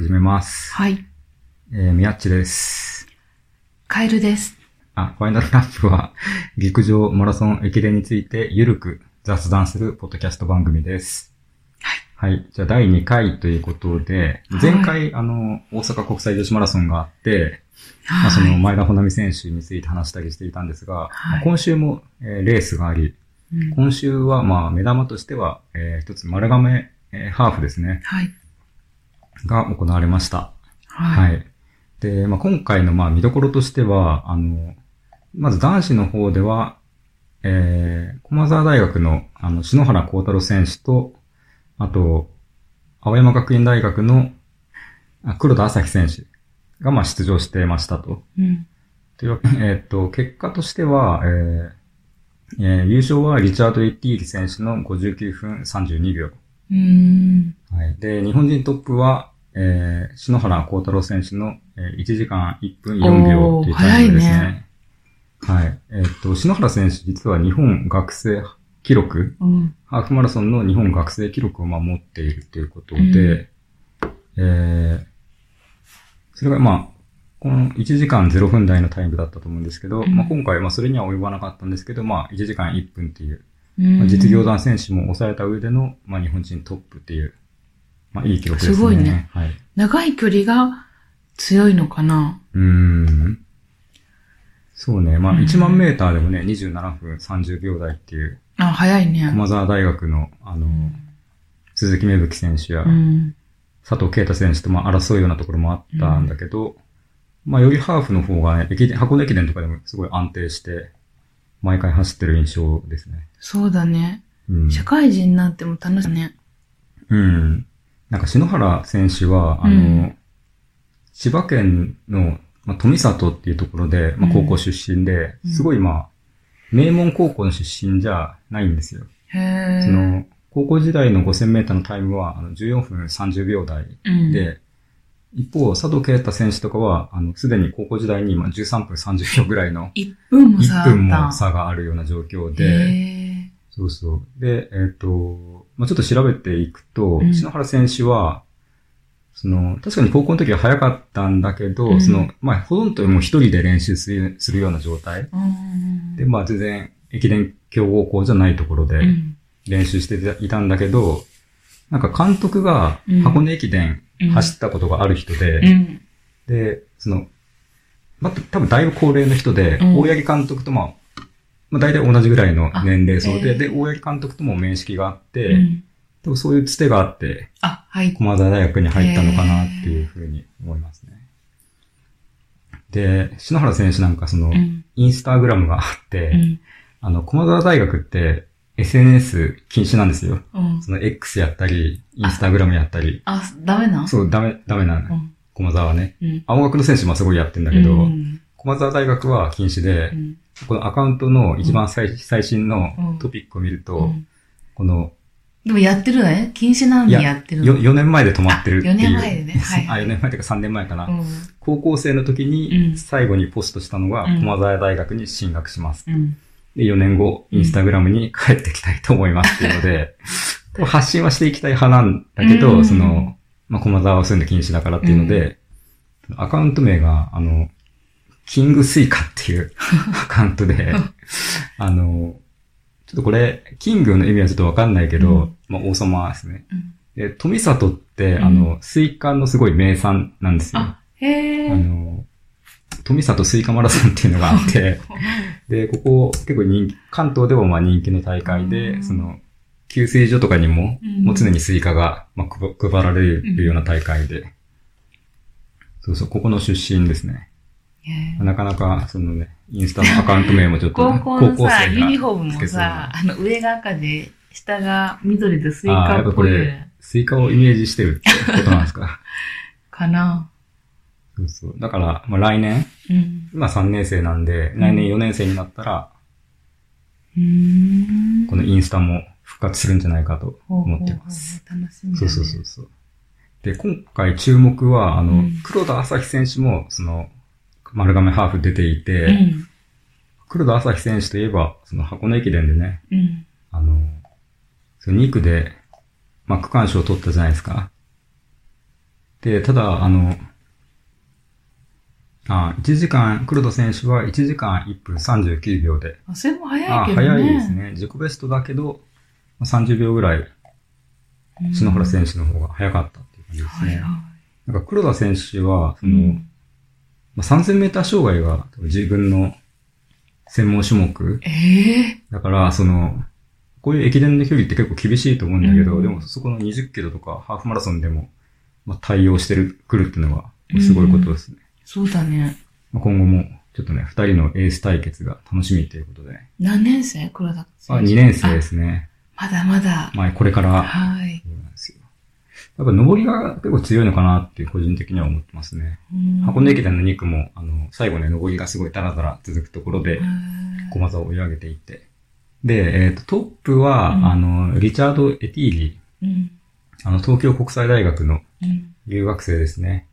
始めます。はい。えー、みやっちです。カエルです。あ、ファイナルラップは、陸上マラソン駅伝についてゆるく雑談するポッドキャスト番組です。はい。はい。じゃあ、第2回ということで、はい前回、あの、大阪国際女子マラソンがあって、まあ、そはいの前田穂波選手について話したりしていたんですが、はいまあ今週も、えーレースがあり、うん今週は、まあ、目玉としては、えー一つ丸亀、えーハーフですね、はい。が行われました。ははい。い。で、まあ、今回のまあ見どころとしては、あの、まず男子の方では、えー、駒沢大学のあの篠原幸太郎選手と、あと、青山学院大学のあ黒田朝日選手がまあ出場してましたと。うん。というわけで、えーっと、結果としては、えーえー優勝はリチャード・エッティーリ選手の59分32秒。うーん。はい。で、日本人トップは、えー、篠原幸太郎選手の、えー1時間1分4秒というタイムですね。はい。えーっと、篠原選手実は日本学生記録、うん。ハーフマラソンの日本学生記録を守っているということで、うんえー、それがまあ、この1時間0分台のタイムだったと思うんですけど、うんまあ今回はまあそれには及ばなかったんですけど、まあ1時間1分っていううんまあ、実業団選手も抑えた上での、まあ、日本人トップっていう、まあ、いい記録ですね。すごいね。はい。長い距離が強いのかな？うーん。そうね。まあ、うん1万メーターでもね、27分30秒台っていう、あ、早いね。駒沢大学の、あの、鈴木芽吹選手やう、ん。佐藤啓太選手と、まあ、争うようなところもあったんだけど、まあ、よりハーフの方がね、駅伝、箱根駅伝とかでもすごい安定して、毎回走ってる印象ですね。そうだね。うん。社会人になっても楽しいね。うん。なんか篠原選手は、あの、うん千葉県の、まあ、富里っていうところで、まあ、うん。高校出身で、うん。すごいまあ、名門高校の出身じゃないんですよ。その、高校時代の5000メーターのタイムは、あの、14分30秒台うん、で、一方、佐藤啓太選手とかは、あの、すでに高校時代に今13分30秒ぐらいの、1分も差1あった。分も差があるような状況で、へそうそう。で、えっ、と、まあ、ちょっと調べていくと、うん篠原選手は、その、確かに高校の時は早かったんだけど、うんその、まあ、ほとんどもう一人で練習するするような状態。ー。うん。で、まあ、全然、駅伝強豪校じゃないところでうん。練習していたんだけど、なんか監督がうん箱根駅伝走ったことがある人で、うん。で、その、まあ、多分だいぶ高齢の人で、うん大八木監督とまあ、まあ、大体同じぐらいの年齢層で、あへーで、大八木監督とも面識があって、うん。でもそういうつてがあって、あ、はい。駒沢大学に入ったのかなっていうふうに思いますね。で、篠原選手なんかその、うん。インスタグラムがあって、うん。あの、駒沢大学って SNS 禁止なんですよ。うん。その X やったり、インスタグラムやったり。あ、ダメなんそう、ダメ、ダメなの。うん。駒沢はね。うん。青学の選手もすごいやってんだけど、うん駒沢大学は禁止でう、んこのアカウントの一番最,、最新のうんトピックを見ると、うんこの、でもやってるね。禁止なのにやってるの。よ4年前で止まってるっていう。あ4年前でねはいはい あ、4年前というか3年前かな。うん。高校生の時うにん最後にポストしたのが、うん駒沢大学に進学します。うん。で、4年後、インスタグラムに帰ってきたいと思いますっていうので、発信はしていきたい派なんだけど、うんその、まあ、駒沢はそういうの禁止だからっていうので、アカウント名が、あの、キングスイカっていう アカウントで、あの、ちょっとこれ、キングの意味はちょっとわかんないけど、うん。まあ、王様ですね。うん。で、富里って、うん。あの、スイカのすごい名産なんですよ。あ、へあえ。の、富里スイカマラソンっていうのがあって、で、ここ結構人気、関東でもまあ人気の大会で、うん。その、給水所とかにも、うん。もう常にスイカが、まあ、配配られるような大会で、そうそう、ここの出身ですね。なかなか、そのね、インスタのアカウント名もちょっと、高校のさ、ユニフォームもさ、あの、上が赤で、下が緑でスイカっぽいスイカをイメージしてるってことなんですか？かな。そうそう。だから、まあ来年、うん。今3年生なんで、来年4年生になったら、うーん。このインスタも復活するんじゃないかと思ってます。ほうほうほう。楽しみだね。そうそうそうそう。で、今回注目は、あの、うん黒田朝日選手も、その、丸亀ハーフ出ていて、うん。黒田朝日選手といえば、その箱根駅伝でね、うん。あの、その2区で、まあ、区間賞を取ったじゃないですか。で、ただ、あの、あ、1時間、黒田選手は1時間1分39秒で、あ、それも早あいけどね。早いです。ね。自己ベストだけど、まあ30秒ぐらい、篠原選手の方が早かったっていう感じですね。はいはなんか黒田選手は、その、うんまあ、3000メーター障害が自分の専門種目。い。ええだから、その、こういう駅伝の距離って結構厳しいと思うんだけど、うんでもそこの20キロとかハーフマラソンでも、まあ、対応してる、くるっていうのは、すごいことですね。そうだね。まあ、今後も、ちょっとね、二人のエース対決が楽しみということで。何年生？黒田選あ、手。2年生ですね。あ。まだまだ。まあ、これから、はい。そうなんですよ。やっぱ上りが結構強いのかなって個人的には思ってますね。うん箱根駅伝の2区も、あの、最後ね、上りがすごいダラダラ続くところで駒沢を追い上げていって。で、えっ、と、トップは、うんあの、リチャード・エティーリ、うん。あの、東京国際大学のうん。留学生ですね。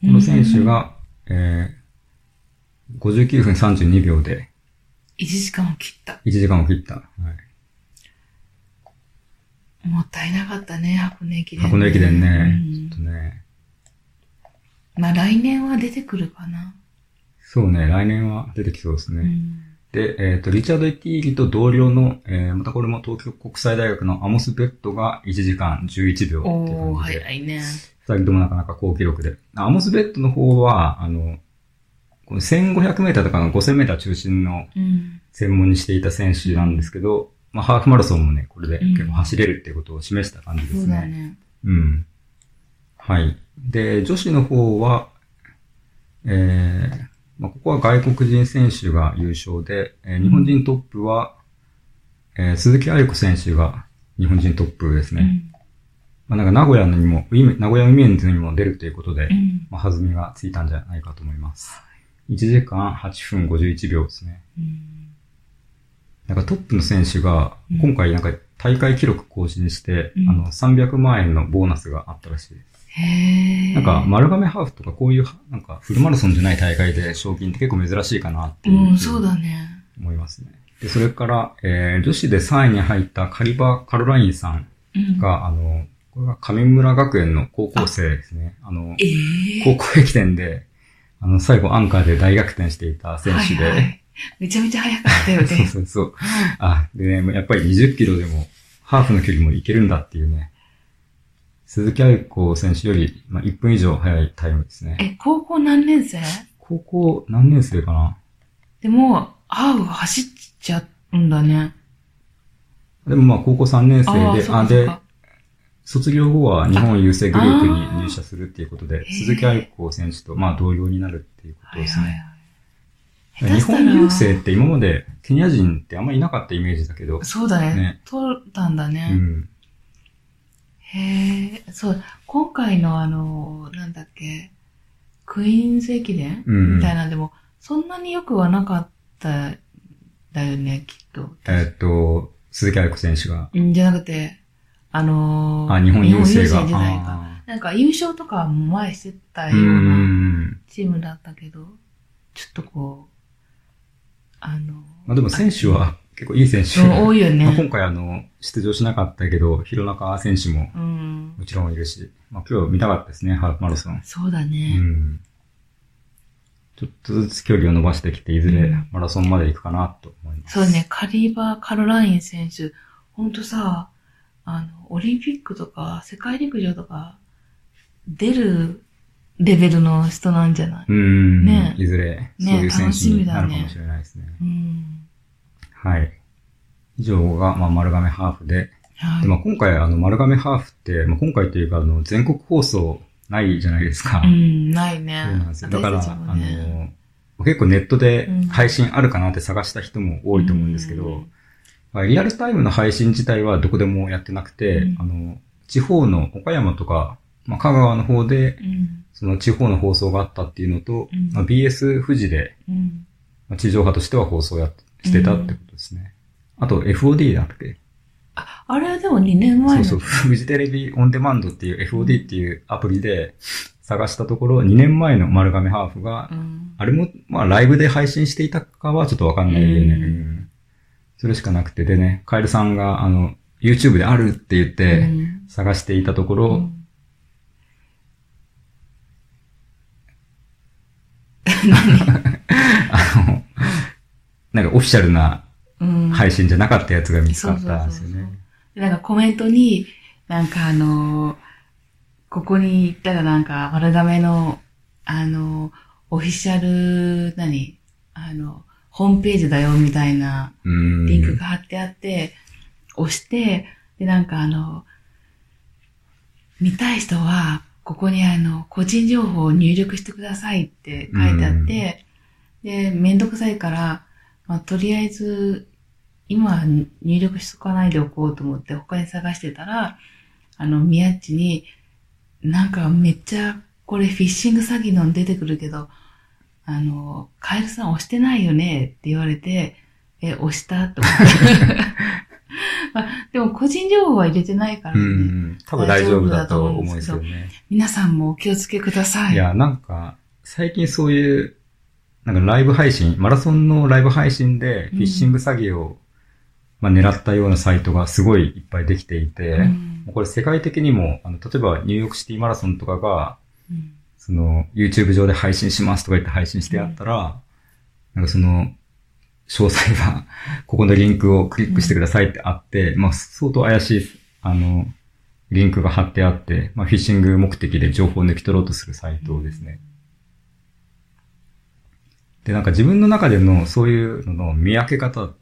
この選手が、えー、59分32秒で1時間を切った。1時間を切った。はい、もったいなかったね、箱根駅伝。箱根駅伝ね、うんちょっとね、まあ来年は出てくるかな。そうね、来年は出てきそうですね。うん。で、えっ、と、リチャード・エティーリと同僚の、えー、またこれも東京国際大学のアモス・ベッドが1時間11秒っていうおー、感じで、早いね。二人ともなかなか好記録で。アモス・ベッドの方は、あの、この1500メーターとかの5000メーター中心のうん。専門にしていた選手なんですけど、まあ、ハーフマラソンもね、これで結構走れるっていうことを示した感じでそうすね。だね。うん。はい。で、女子の方は、えー、まあ、ここは外国人選手が優勝で、えー日本人トップは、えー鈴木亜由子選手が日本人トップですね。うん。まあ、なんか名古屋のにも、名古屋ウィメンズにも出るということで、うん。まあ、弾みがついたんじゃないかと思います。1時間8分51秒ですね。うんなんかトップの選手がうん、今回なんか大会記録更新して、うんあの、300万円のボーナスがあったらしいです。へえ。なんか、丸亀ハーフとかこういう、なんか、フルマラソンじゃない大会で賞金って結構珍しいかなっていう。うん、そうだね。思いますね。で、それから、えー、女子で3位に入ったカリバ・カロラインさんうん。が、あの、これが上村学園の高校生ですね。あの、ええ高校駅伝で、あの、最後アンカーで大逆転していた選手で、はいはいめちゃめちゃ早かったよそうね。そうそう。あ、でね、やっぱり20キロでも、ハーフの距離もいけるんだっていうね。鈴木愛子選手より、まあ、1分以上早いタイムですね。え、高校何年生？高校何年生かな？でも、ハーフ走っちゃうんだね。でもまあ高校3年生ああ、で。卒業後は日本郵政グループに入社するっていうことで、鈴木愛子選手とまあ同僚になるっていうことですね。はいはいはい。日本郵政って今までケニア人ってあんまりいなかったイメージだけど、そうだね。ね取ったんだうね。ん。へえ、そう、今回のあの、なんだっけ、クイーンズ駅伝うんうんみたいなんでも、そんなによくはなかっただよね、きっと。えーっと、鈴木愛子選手が、うんじゃなくて、あのーあ、日本郵政が。時代か。あなんか優勝とかは前してたようなん。チームだったけど、ちょっとこう、あの、まあでも選手は結構いい選手。うん多いよまあ今ね。回あの、出場しなかったけど、弘中選手もうん。もちろんいるし、まあ今日見たかったですね、ハーフマラソン。うそうだね。ん。ちょっとずつ距離を伸ばしてきて、いずれうんマラソンまで行くかなと思います。そうね、カリーバー・カロライン選手、ほんとさ、あの、オリンピックとか世界陸上とか出るレベルの人なんじゃない？うん。ねいずれ、そういう選手になるかもしれないですね。うん。はい。以上が、まあ、丸亀ハーフで。はい。で、まあ、今回、あの、丸亀ハーフって、まあ、今回というか、あの、全国放送ないじゃないですか。うん、ないね。そうなんですよ。だから、私たちもあねの、結構ネットでうん配信あるかなって探した人も多いと思うんですけど、うんまあリアルタイムの配信自体はどこでもやってなくて、うんあの、地方の岡山とか、まあ、香川の方で、うん。その地方の放送があったっていうのと、うんまあ、BS 富士で、うん。まあ地上波としては放送やっしてたってことですね。あと FOD だっけ？あ、あれはでも2年前の。そうそう、フジテレビオンデマンドっていう FOD っていうアプリで探したところ、2年前の丸亀ハーフが、うん。あれも、まあライブで配信していたかはちょっとわかんないよね。うんうんそれしかなくて、でね、カエルさんが、あの、YouTube であるって言って、うん探していたところ、うん あの、なんかオフィシャルなうん。配信じゃなかったやつが見つかったんですよね。でなんかコメントに、なんかあのーここに行ったらなんか丸亀の、あのーオフィシャル、何？あの、ホームページだよみたいなうん。リンクが貼ってあって、押して、で、なんかあの、見たい人は、ここにあの、個人情報を入力してくださいって書いてあって、で、めんどくさいから、まあ、とりあえず、今は入力しとかないでおこうと思って他に探してたら、あの、宮っちに、なんかめっちゃ、これフィッシング詐欺の出てくるけど、あの、カエルさん押してないよねって言われて、え、押したと思って。まあ、でも個人情報は入れてないからうね。ん。多分大丈夫だと思うんですよね。皆さんもお気をつけください。いや、なんか、最近そういう、なんかライブ配信、マラソンのライブ配信でフィッシング詐欺を、まあ、狙ったようなサイトがすごいいっぱいできていて、うんこれ世界的にも、あの、例えばニューヨークシティマラソンとかが、うんその、YouTube 上で配信しますとか言って配信してやったら、なんかその、詳細は、ここのリンクをクリックしてくださいってあって、まあ、相当怪しい、あの、リンクが貼ってあって、まあ、フィッシング目的で情報を抜き取ろうとするサイトですね。で、なんか自分の中でのそういうのの見分け方っ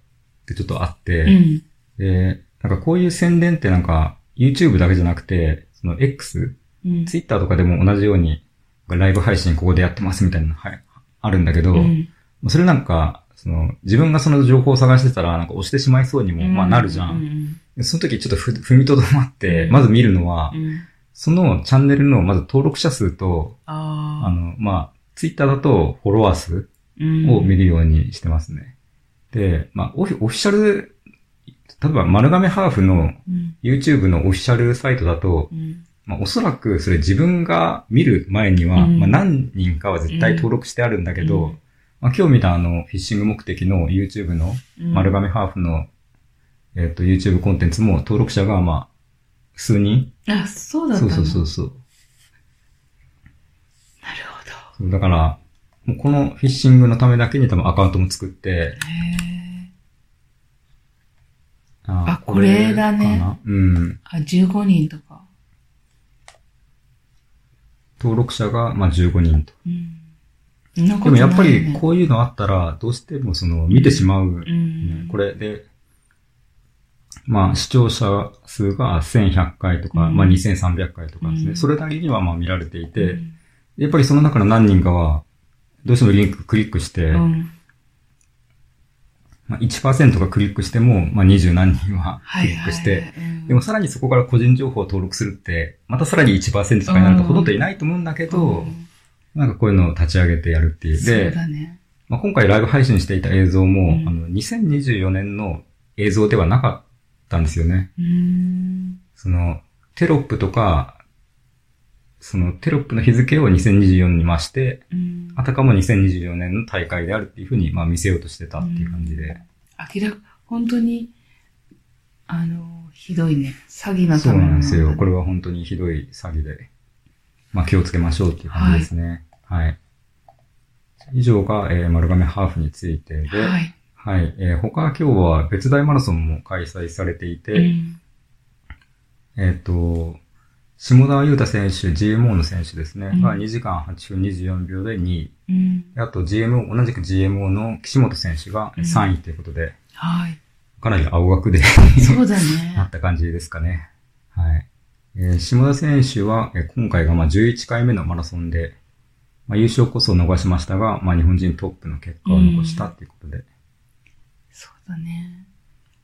てちょっとあって、うん。で、なんかこういう宣伝ってなんか YouTube だけじゃなくて、その X、うん。Twitter とかでも同じように、ライブ配信ここでやってますみたいなの、はい、あるんだけど、うんそれなんか、その、自分がその情報を探してたら、なんか押してしまいそうにも、まあなるじゃ。うん。その時ちょっとふ踏みとどまって、うん。まず見るのはう、ん。そのチャンネルのまず登録者数と、あの、まあ、Twitter だとフォロワー数うん。を見るようにしてますね。で、まあ、オフィオフィシャル、例えば丸亀ハーフのうん。YouTube のオフィシャルサイトだと、うん。まあ、おそらくそれ自分が見る前には、うん。まあ、何人かは絶対登録してあるんだけど、うんまあ、今日見たあの、フィッシング目的の YouTube のうん丸亀ハーフの、えっ、と、YouTube コンテンツも登録者がまあ、数人あ、そうだったの？そうそうそうそう。なるほそうだから、もうこのフィッシングのためだけに多分アカウントも作って。ああこれだねうん。あ、15人とか。登録者がまあ15人と。うん。でもやっぱりこういうのあったら、どうしてもその見てしまう、うん。これで、まあ視聴者数が1100回とか、うん。まあ2300回とかですね。うん。それなりにはまあ見られていて、うん。やっぱりその中の何人かは、どうしてもリンククリックして、うん。まあ、1%がクリックしても、まあ、20何人はクリックして、でもさらにそこから個人情報を登録するって、またさらに1%とかになるとほとんどいないと思うんだけど、うんなんかこういうのを立ち上げてやるっていう。そうで、だね。まあ、今回ライブ配信していた映像も、うんあの、2024年の映像ではなかったんですよね。その、テロップとか、そのテロップの日付を2024に増して、うん。あたかも2024年の大会であるっていうふうに、まあ見せようとしてたっていう感じで。明らか、本当に、あの、ひどいね。詐欺のそうためのなんですよ。これは。は本当にひどい詐欺で。まあ気をつけましょうっていう感じですね。はい。以上が、えー丸亀ハーフについてで、はい。はい。えー他は今日は別大マラソンも開催されていて、うんえっ、と、下田裕太選手、GMO の選手ですね。うんが2時間8分24秒で2位。うん。あと GMO、同じく GMO の岸本選手がうん3位ということで、はい。かなり青学でそうだ なっね。た感じですかね。はい。えー下田選手は、えー今回がまあ11回目のマラソンで、まあ、優勝こそ逃しましたが、まあ、日本人トップの結果を残したっていうことで。そうだね。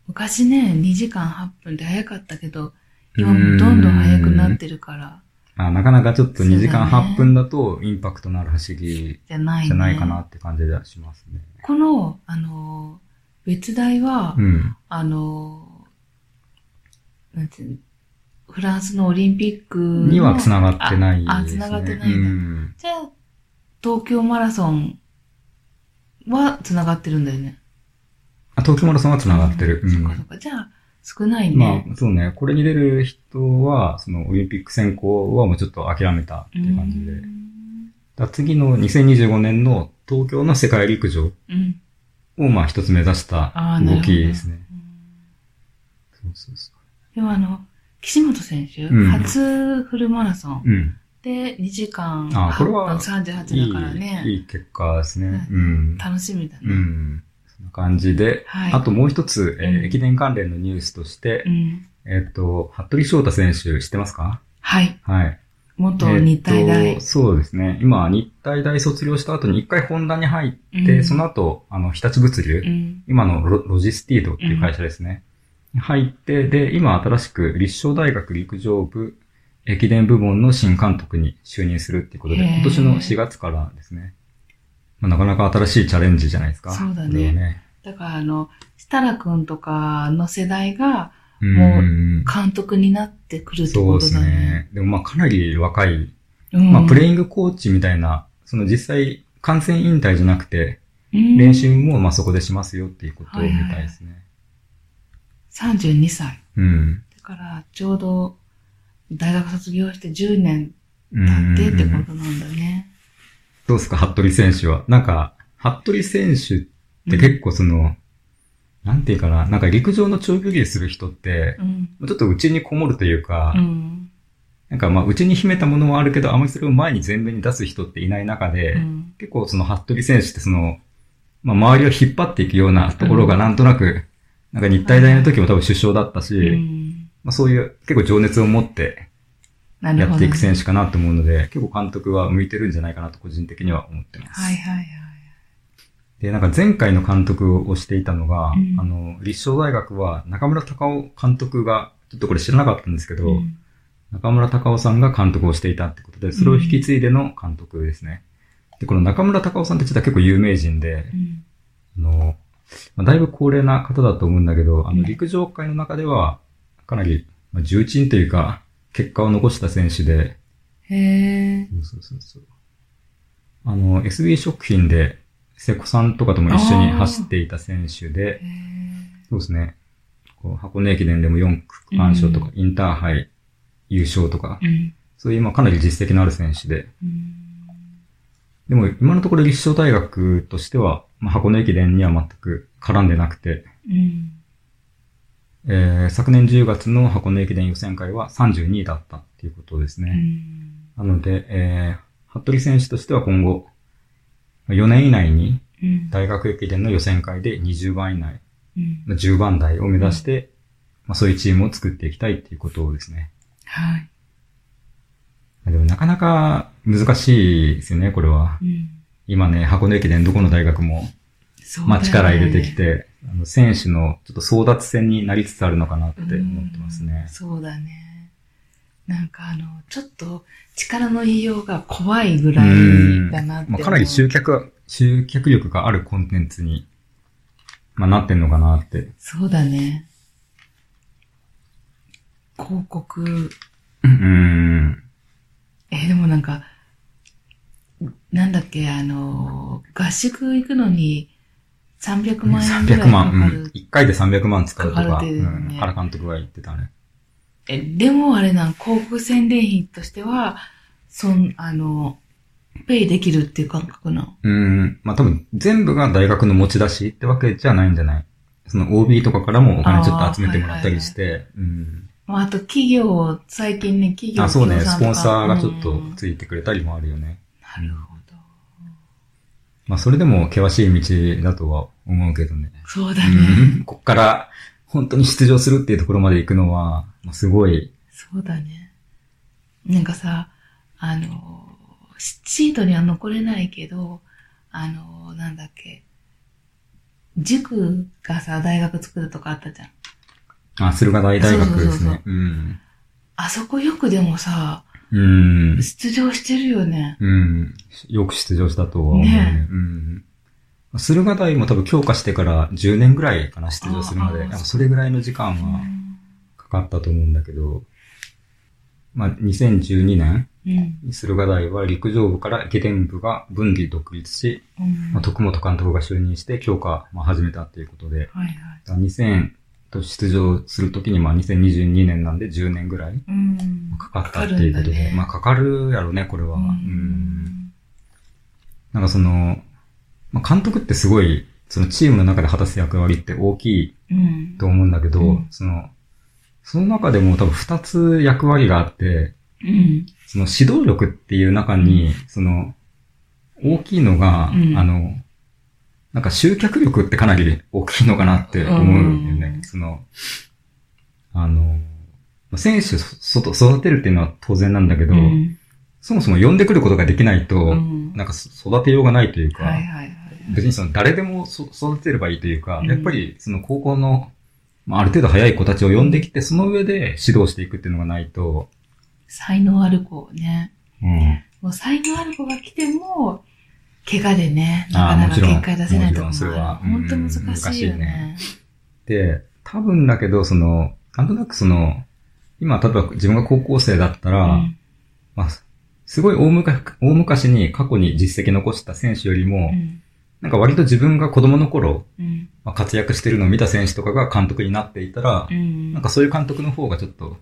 昔ね、2時間8分で早かったけど、今もうどんどん早くなってるから、まあ、なかなかちょっと2時間そうだね8分だとインパクトのある走りじゃないね。じゃないかなって感じではしますね。この、あの、別大は、うん。あの、なんていうの？フランスのオリンピックのには繋がってないですね。あ、あ繋がってないんだ。うん。じゃあ、東京マラソンは繋がってるんだよね。あ、東京マラソンは繋がってる。うんそっかそっか。じゃあ、少ないまね。あ、そうね。これに出る人は、そのオリンピック選考はもうちょっと諦めたっていう感じで。だ次の2025年の東京の世界陸上うん。をまあ一つ目指した動。きですね。うんそうそうそでもあの、岸本選手、うん初フルマラソンう。うん。で2時間あこれは8分38だからね。いい、いい結果ですね。ううん。楽しみだね。うん。そんな感じで、はい。あともう一つ、えーうん駅伝関連のニュースとしてう、ん。えっと、服部翔太選手知ってますか？はい。はい。元日体大。えっとそうですね。今、日体大卒業した後に一回ホンダに入って、うんその後、あの、日立物流、うん。今のロロジスティードっていう会社ですね。入って、で、今新しく立正大学陸上部駅伝部門の新監督に就任するっていうことで、今年の4月からですね。まあ、なかなか新しいチャレンジじゃないですか。そうだねね。だからあの、設楽くんとかの世代がうんもううん監督になってくるってそうですことだね。ね。でもまあかなり若い、うんまあプレイングコーチみたいな、その実際完全引退じゃなくて、うん練習もまあそこでしますよっていうことみたいですね。32歳。うん。だから、ちょうど大学卒業して10年うん経ってってことなんだね。どうですか、服部選手は？なんか、服部選手って結構その、なんていうかな、なんか陸上の長距離する人って、うん。ちょっと内にこもるというか、うん。なんかまあ内に秘めたものはあるけど、あまりそれを前に前面に出す人っていない中で、うん。結構その服部選手ってその、まあ周りを引っ張っていくようなところがなんとなく、なんか日体大の時も多分首相だったし、うん。まあそういう結構情熱を持って。やっていく選手かなと思うので、結構監督は向いてるんじゃないかなと個人的には思ってます。はいはいはい。で、なんか前回の監督をしていたのが、うんあの、立正大学は中村隆夫監督が、ちょっとこれ知らなかったんですけど、うん中村隆夫さんが監督をしていたってことで、それを引き継いでの監督ですね。で、この中村隆夫さんって実は結構有名人で、うんあの、まあ、だいぶ高齢な方だと思うんだけど、あの、うん陸上界の中では、かなり、まあ、重鎮というか、結果を残した選手で、へえ。そうそうそうそう。あの、SB 食品で、瀬古さんとかとも一緒に走っていた選手で。そうですね。こう箱根駅伝でも4区間賞とか、インターハイ優勝とか、うん。そういうまあかなり実績のある選手で、うん。でも今のところ立正大学としては、まあ、箱根駅伝には全く絡んでなくて、うん。えー昨年10月の箱根駅伝予選会は32位だったっていうことですうね。ん。なので、えー、服部選手としては今後、4年以内にうん。大学駅伝の予選会で20番以内、うん。10番台を目指して、まあ、そういうチームを作っていきたいっていうことですね。はい。でもなかなか難しいですよね、これは。うん。今ね、箱根駅伝どこの大学も、まあ力入れてき。て、あの選手のちょっと争奪戦になりつつあるのかなって思ってますねうん。そうだね。なんかあの、ちょっと力の言いようが怖いぐらいだなって。まあ、かなり集客、集客力があるコンテンツに、まあ、なってんのかなって。そうだね。広告、うん。えーでもなんか、なんだっけ、あの、合宿行くのに300万円ぐらい300か万。かる。うん。1回で300万使うとか、かかるっていうん。原監督が言ってたね。え、でもあれなん、広告宣伝費としては、そん、あの、ペイできるっていう感覚なの？うん。まあ、多分、全部が大学の持ち出しってわけじゃないんじゃない？その OB とかからもお金ちょっと集めてもらったりして、うん。まあ、あと企業、最近ね、企業あ、そうね。スポンサーがちょっとうんついてくれたりもあるよね。なるほど。まあ、それでも険しい道だとは思うけどね。そうだね。うん。こっから、本当に出場するっていうところまで行くのは、まあ、すごい、そうだね。なんかさ、あの、シシートには残れないけど、あの、なんだっけ、塾がさ、大学作るとかあったじゃん。あ、駿河台大学ですそうそうそうね。うん。あそこよくでもさ、うん。出場してるよね。うん。よく出場したとは思うね。ねうん。駿河台も多分強化してから10年ぐらいかな、出場するまで。ああやっぱそれぐらいの時間うはん。かかったと思うんだけど、まあ、2012年、うん。駿河台は陸上部から駅伝部が分離独立し、うんまあ、徳本監督が就任して強化、まあ、始めたっていうことで、はいはい。2000と出場するときに、まあ、2022年なんで10年ぐらいうん。かかったっていうことで、ねまあ、かかるやろね、これは。ううんん。なんかその、まあ、監督ってすごい、そのチームの中で果たす役割って大きいうん。と思うんだけど、うんその、その中でも多分二つ役割があって、うん。その指導力っていう中に、その、大きいのが、うんあの、なんか集客力ってかなり大きいのかなって思うんだよね。うんその、あの、まあ選手そ外育てるっていうのは当然なんだけど、うん。そもそも呼んでくることができないと、うんなんかそ育てようがないというか、はいはいはい。別にその誰でもそ育てればいいというか、うんやっぱりその高校の、まあ、ある程度早い子たちを呼んできて、その上で指導していくっていうのがないと、才能ある子ね。うん。もう才能ある子が来ても、怪我でね、なかなか結果出せないとこもちろんそれは。本当難しいよねね。で、多分だけど、その、なんとなくその、今、例えば自分が高校生だったら、うんまあ、すごい大昔大昔に過去に実績残した選手よりも、うんなんか割と自分が子供の頃、うんまあ、活躍してるのを見た選手とかが監督になっていたら、うんなんかそういう監督の方がちょっと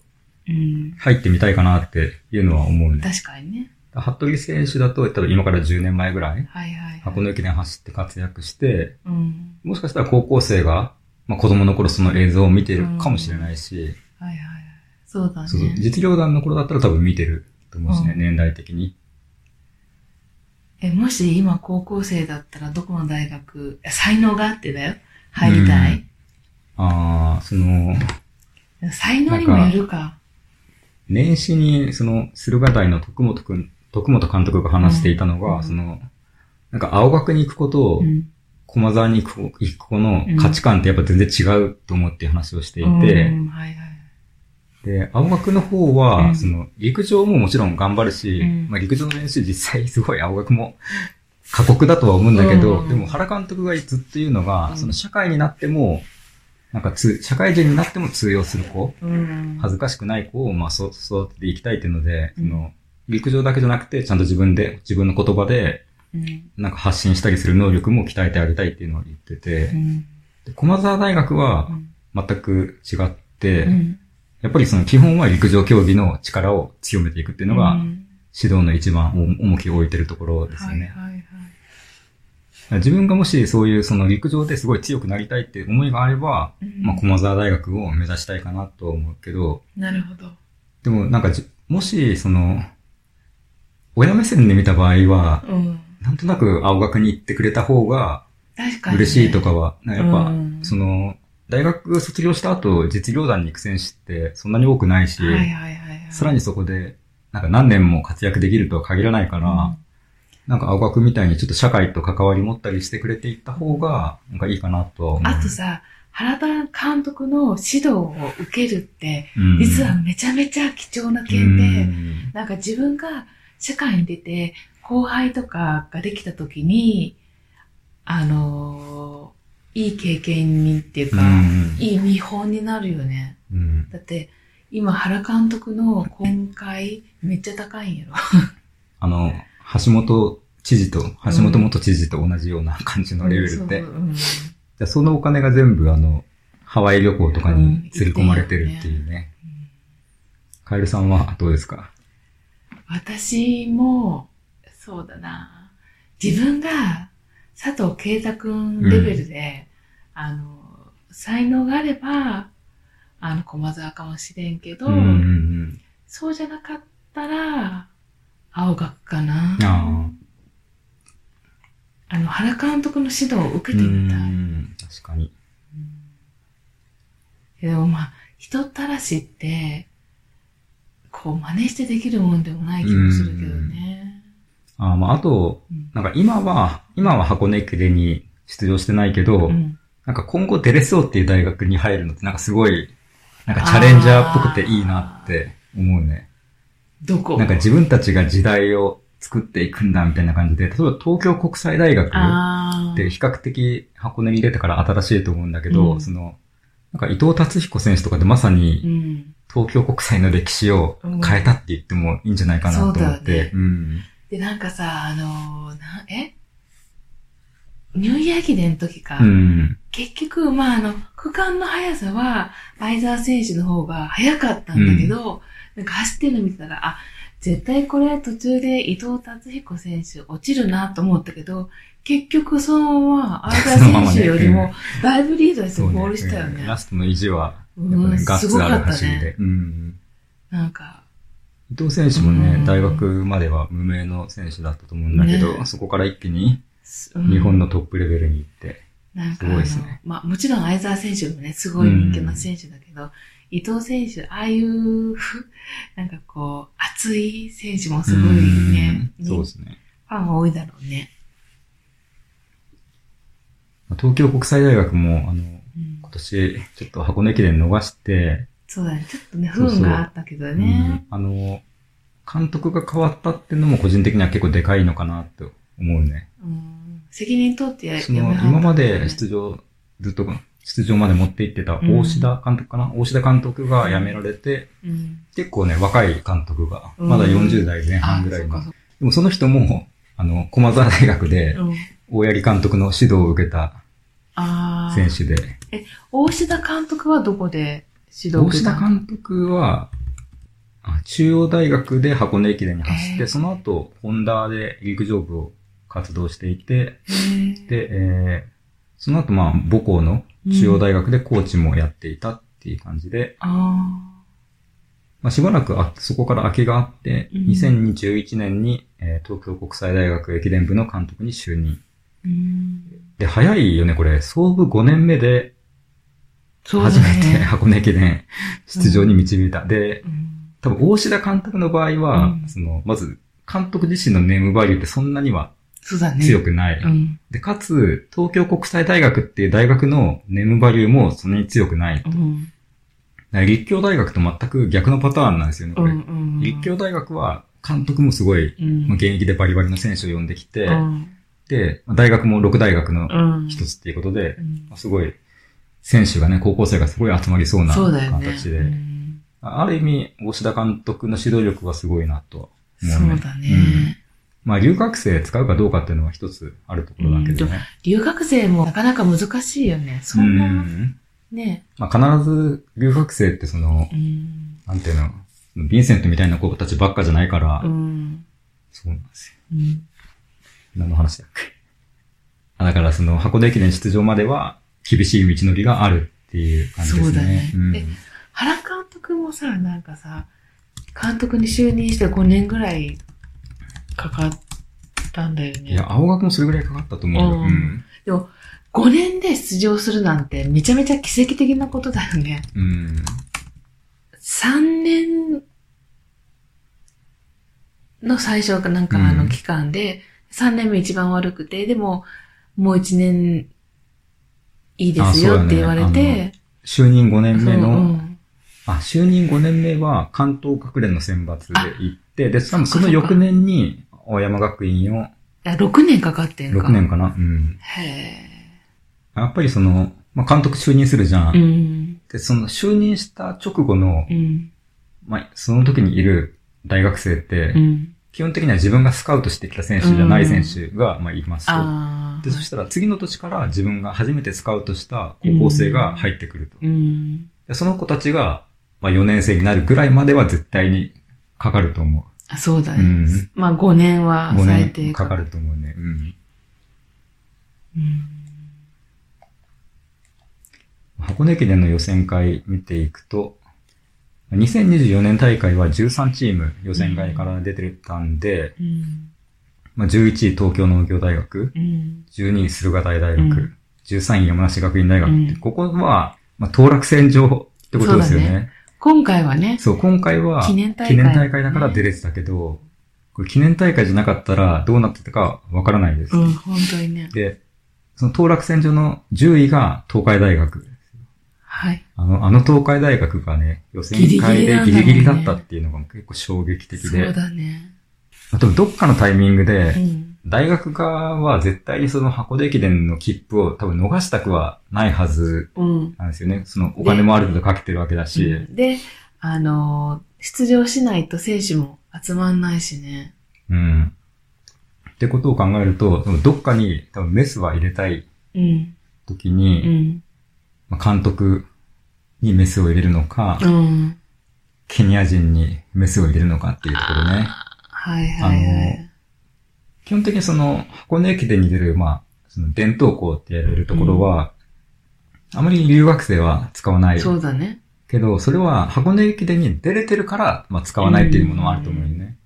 うん入ってみたいかなっていうのは思うね。確かにね。服部選手だと、多分今から10年前ぐらい、はいはいはい。箱根駅伝走って活躍して、うん。もしかしたら高校生が、まあ、子供の頃その映像を見てるかもしれないし、はいはいはい。そうだね。そうそう実業団の頃だったら多分見てると思うしね、うん年代的に。え、もし今高校生だったらどこの大学、え才能があってだよ。入りたい。ああ、その、才能にもよるか。年始に、その、駿河台の徳本くん、徳本監督が話していたのが、うん。その、なんか青学に行く子と、うん。駒沢に行く子行く子の価値観ってやっぱ全然違うと思うっていう話をしていて、うん。はいはい。で、青学の方は、うん。その、陸上ももちろん頑張るし、うん。まあ陸上の練習実際すごい青学も過酷だとは思うんだけど、うん。でも原監督がずっと言うのが、うん。その社会になっても、なんかつ、社会人になっても通用する子、うん。恥ずかしくない子を、まあ、そ育てていきたいっていうので、うん。その、陸上だけじゃなくて、ちゃんと自分で、自分の言葉で、うん。なんか発信したりする能力も鍛えてあげたいっていうのを言ってて、うん。で駒沢大学はうん全く違って、うん。やっぱりその基本は陸上競技の力を強めていくっていうのが、うん指導の一番重きを置いてるところですよね。はいはいはい。自分がもしそういうその陸上ですごい強くなりたいって思いがあれば、うんまあ駒沢大学を目指したいかなと思うけど、なるほど。でもなんかじもしその、親目線で見た場合は、うん。なんとなく青学に行ってくれた方が。嬉しいとかは、かやっぱ、うんその、大学卒業した後実業団に行く選手ってそんなに多くないし。さらにそこで、なんか何年も活躍できるとは限らないから、うんなんか青学みたいにちょっと社会と関わり持ったりしてくれていった方が、なんかいいかなとは思う。あとさ、原田監督の指導を受けるって、うん、実はめちゃめちゃ貴重な経う験で、んなんか自分が社会に出て、後輩とかができた時に、あのーいい経験にっていうか、うんいい見本になるよね。うんだって、今原監督の今回めっちゃ高いんやろ。あの、橋本知事と、橋本元知事と同じような感じのレベルで、そううんじゃあそのお金が全部あの、ハワイ旅行とかに釣り込まれてるっていうね。カエルさんはどうですか？私も、そうだな。自分が佐藤圭太くんレベルで、あの、才能があれば、あの、駒沢かもしれんけど、うんうんうん。そうじゃなかったら、青学かな。ああの、原監督の指導を受あ。けてみたい。うん確かに。でもまあ、人たらしって、こう、真似してできるもんでもない気もするけどね。ああまあ、あと、うんなんか今は、今は箱根駅伝に出場してないけど、うんなんか今後出れそうっていう大学に入るのってなんかすごい、なんかチャレンジャーっぽくていいなって思うね。どこ？なんか自分たちが時代を作っていくんだみたいな感じで、例えば東京国際大学あって比較的箱根に出てから新しいと思うんだけど、うんその、なんか伊藤達彦選手とかでまさうにん。東京国際の歴史を変えたって言ってもいいんじゃないかなと思って。そうだよねうん。で、なんかさ、あのーな、え？ニューイヤー駅伝の時か。うん。結局、まあ、あの、区間の速さは、相沢選手の方が速かったんだけど、なんか走ってるの見てたら、あ、絶対これ途中で伊藤達彦選手落ちるなと思ったけど、結局そのまま、相田選手よりも、だいぶリードしてゴールしたよね。ラストの意地は、うんやっぱね、ガッツある走りで。。うん。なんか、伊藤選手もね、うん大学までは無名の選手だったと思うんだけど、ねそこから一気にうん日本のトップレベルに行って、なんかすごいですねまあもちろん相澤選手もね、すごい人気の選手だけど、伊藤選手、ああいう、なんかこう、熱い選手もすごいね、うんそうですね。ファンが多いだろうね。東京国際大学も、あの、うん今年、ちょっと箱根駅伝逃して、そうだね。ちょっとね、不運があったけどね。うんあの、監督が変わったっていうのも個人的には結構でかいのかなと思うね。うん責任取ってやその、今まで出場、ずっと出場まで持って行ってた大志田監督かな、大志田監督が辞められて、うん。結構ね、若い監督が、うんまだ40代前半ぐらいの。でもその人も、あの、駒沢大学で、うん。大八木監督の指導を受けた。選手で、大志田監督はどこで指導を大志受けたの？田監督は、あ中央大学で箱根駅伝に走って、へー。その後、ホンダで陸上部を活動していて、へー。で、えーその後、まあ、母校の中央大学でコーチもやっていたっていう感じで、あまあ、しばらくあそこから空きがあって、うん。2021年に、えー東京国際大学駅伝部の監督に就任。で、早いよね、これ。創部5年目で、初めてね。箱根駅伝出場に導いた。で、うん多分大志田監督の場合は、うんその、まず、監督自身のネームバリューってそんなには。強くない。うん。で、かつ、東京国際大学っていう大学のネームバリューもそんなに強くない。だかうん。ら立教大学と全く逆のパターンなんですよね、これ。立教大学は、監督もすごい、うん。まあ現役でバリバリの選手を呼んできて、うん。で、まあ大学も6大学のうん。一つっていうことでう、んまあすごい、選手がね、高校生がすごい集まりそうなそうだよね。形で、うんある意味、大志田監督の指導力はすごいなと思うね。そうだね。まあ、留学生使うかどうかっていうのは一つあるところだけどね。留学生もなかなか難しいよね。そんな、うんね。まあ、必ず留学生ってそのう、ん。なんていうの、ヴィンセントみたいな子たちばっかじゃないから、うん。そうなんですよ。うん。何の話だっけ？あだからその箱根駅伝出場までは厳しい道のりがあるっていう感じですね。そうだねんえ原監督もさ、なんかさ、監督に就任して5年ぐらいかかったんだよね。いや、青学もそれぐらいかかったと思うよ。ううんん。でも、5年で出場するなんてめちゃめちゃ奇跡的なことだよね。うん。3年の最初かなんかあうんの期間で、3年目一番悪くて、でも、もう1年いいですよって言われて、就任5年目の、うんうんあ、就任5年目は関東学連の選抜で行って、で、多分その翌年に青山学院をいや6年かかってんか。6年かな？うん。へやっぱりその、まあ、監督就任するじゃん。え。うん。で、その就任した直後のう、ん。まあ、その時にいる大学生って、うん。基本的には自分がスカウトしてきた選手じゃない選手が、まあ、いますと。で、そしたら次の年から自分が初めてスカウトした高校生が入ってくると。その子たちが、まあ、4年生になるぐらいまでは絶対にかかると思あそうだう。うね。ん。まあ5年は5最低年かかると思うね。うん。うん。箱根駅伝の予選会見ていくと、2024年大会は13チーム予選会から出てたんで、うん。まあ、11位東京農業大学、うん。12位駿河台大学、うん13位山梨学院大学って、うんここは、まあ、当落線上ってことですよね。そうだ今回はね、そう今回は記念大会だから出れてたけど、これ記念大会じゃなかったらどうなってたかわからないです。うん、本当にね。で、その当落線上の10位が東海大学。はい。あの、あの東海大学がね、予選会でギリギリだったっていうのが結構衝撃的で。そうだね。あと、どっかのタイミングで、うん。大学側は絶対にその箱根駅伝の切符を多分逃したくはないはずうん。なんですよね。そのお金もある程度かけてるわけだし。で、あのー、出場しないと選手も集まんないしね。うん。ってことを考えると、どっかに多分メスは入れたいうん。時うに、ん。まあ監督にメスを入れるのか、うん。ケニア人にメスを入れるのかっていうところね。はいはいはい。基本的にその、箱根駅伝に出る、まあ、その伝統校ってやれるところは、あまり留学生は使わない。そうだね。けど、それは箱根駅伝に出れてるから、まあ使わないっていうものもあると思うよね。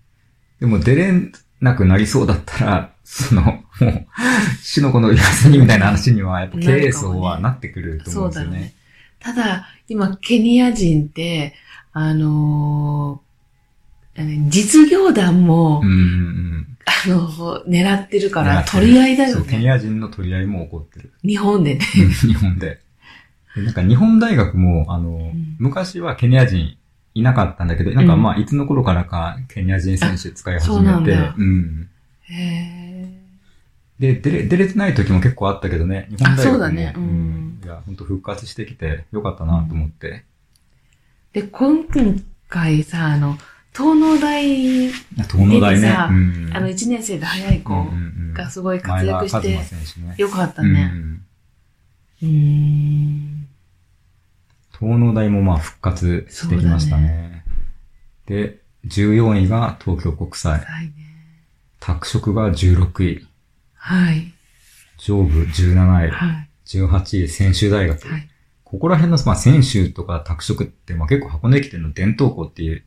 でも出れなくなりそうだったら、その、もう、死の子の休みみたいな話には、やっぱ経営層はなってくると思うんですよねそうだろうね。。ただ、今、ケニア人って、あのー実業団も、うんうんうん。あの、狙ってるか狙ら、取り合いだそう、ケニよね。ア人の取り合いも起こってる。日本でね。日本で。でなんか日本大学も、あの、ん昔はケニア人いなかったんだけど、なんかまあ、いつの頃からかケニア人選手使い始めて、なんだうん。へで、出れ、出れてない時も結構あったけどね、日本大学も。あそうだねうんいや、本当復活してきてよかったなと思って。ーで、今回さ、あの、東農大、東農大ね。うんあの、1年生で早い子がすごい活躍して。よかったね。うんうーん。東農大もまあ復活してきましたね。で、14位が東京国際。はいね。拓殖が16位。はい。上部17位。はい。18位、専修大学。はい。ここら辺の、まあ、専修とか拓殖って、まあ、結構箱根駅伝の伝統校っていう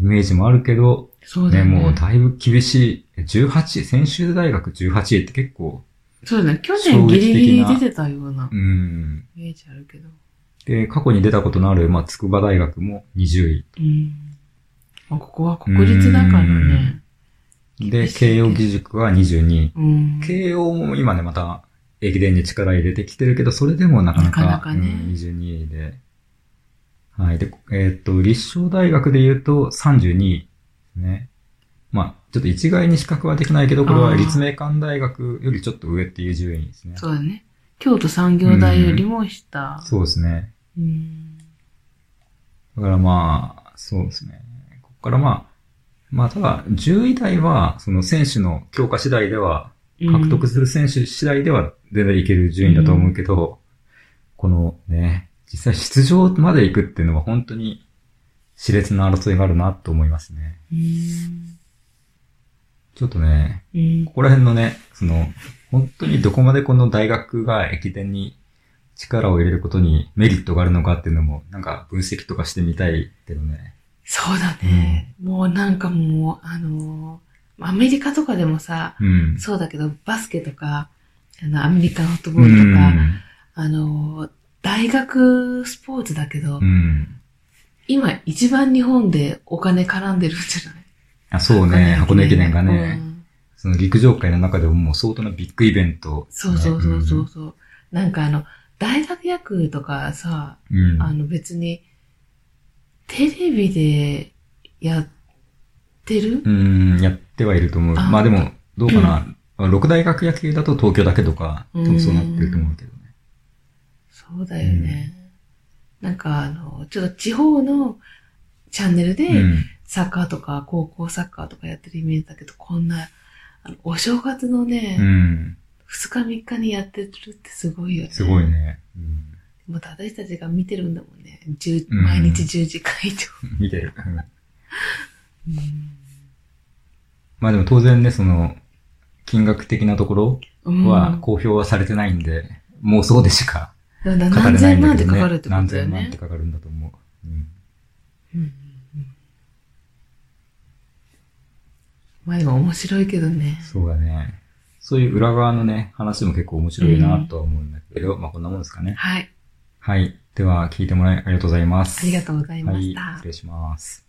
イメージもあるけど、ね、そうだね。もうだいぶ厳しい。18位、専修大学18位って結構、そうだね。去年ギリギリ出てたようなうん。イメージあるけど。で、過去に出たことのある、まあ、筑波大学も20位。うん。まあ、ここは国立だからね。で、慶応義塾は22位。うん。慶応も今ね、また、駅伝に力入れてきてるけど、それでもなかなか、なかねうん22位で。はい。で、えーっと、立正大学で言うと32位ね。まあ、ちょっと一概に比較はできないけど、これは立命館大学よりちょっと上っていう順位ですね。そうだね。京都産業大よりも下。そうですね。うん。だからまあ、そうですね。ここからまあ、まあただ、10位台は、その選手の強化次第では、獲得する選手次第では全然いける順位だと思うけど、このね、実際出場まで行くっていうのは本当に熾烈な争いがあるなと思いますね。うん。ちょっとね、うん。ここら辺のね、その、本当にどこまでこの大学が駅伝に力を入れることにメリットがあるのかっていうのも、なんか分析とかしてみたいけどね。そうだね。もうなんかもう、あのーアメリカとかでもさ、うん。そうだけど、バスケとか、あの、アメリカンフットボールとか、あのー大学スポーツだけど、うん。うん。今一番日本でお金絡んでるんじゃない？あそうね、箱根駅伝がね、うんその陸上界の中でももう相当なビッグイベント、そうそうそうそうそう。なんかあの、大学野球とかさ、うん。うん。あの別に、テレビでやってる、うん、やってはいると思う。あまあでも、どうかな。六大学野球だと東京だけとか、多分そうなってると思うけどね。そうだよね。なんかあの、ちょっと地方のチャンネルで、うん。サッカーとか高校サッカーとかやってるイメージだけど、こんな、あのお正月のね、うん。二日三日にやってるってすごいよね。すごい。ね。うん。もう私たちが見てるんだもんね。10うん毎日10時間以上。見てる。うんうんまあでも当然ね、その、金額的なところうんは公表はされてないんで、妄想でしか語れない何千万んだけどね。ってかかるってことだよ何千万っねて。かかるんだと思う。うん。うんまあでも面白いけどね。そうだね。そういう裏側のね、話も結構面白いなとは思うんだけど、まあこんなもんですかね。はい。はい。では、聞いてもらいありがとうございます。ありがとうございまはい。した。失礼します。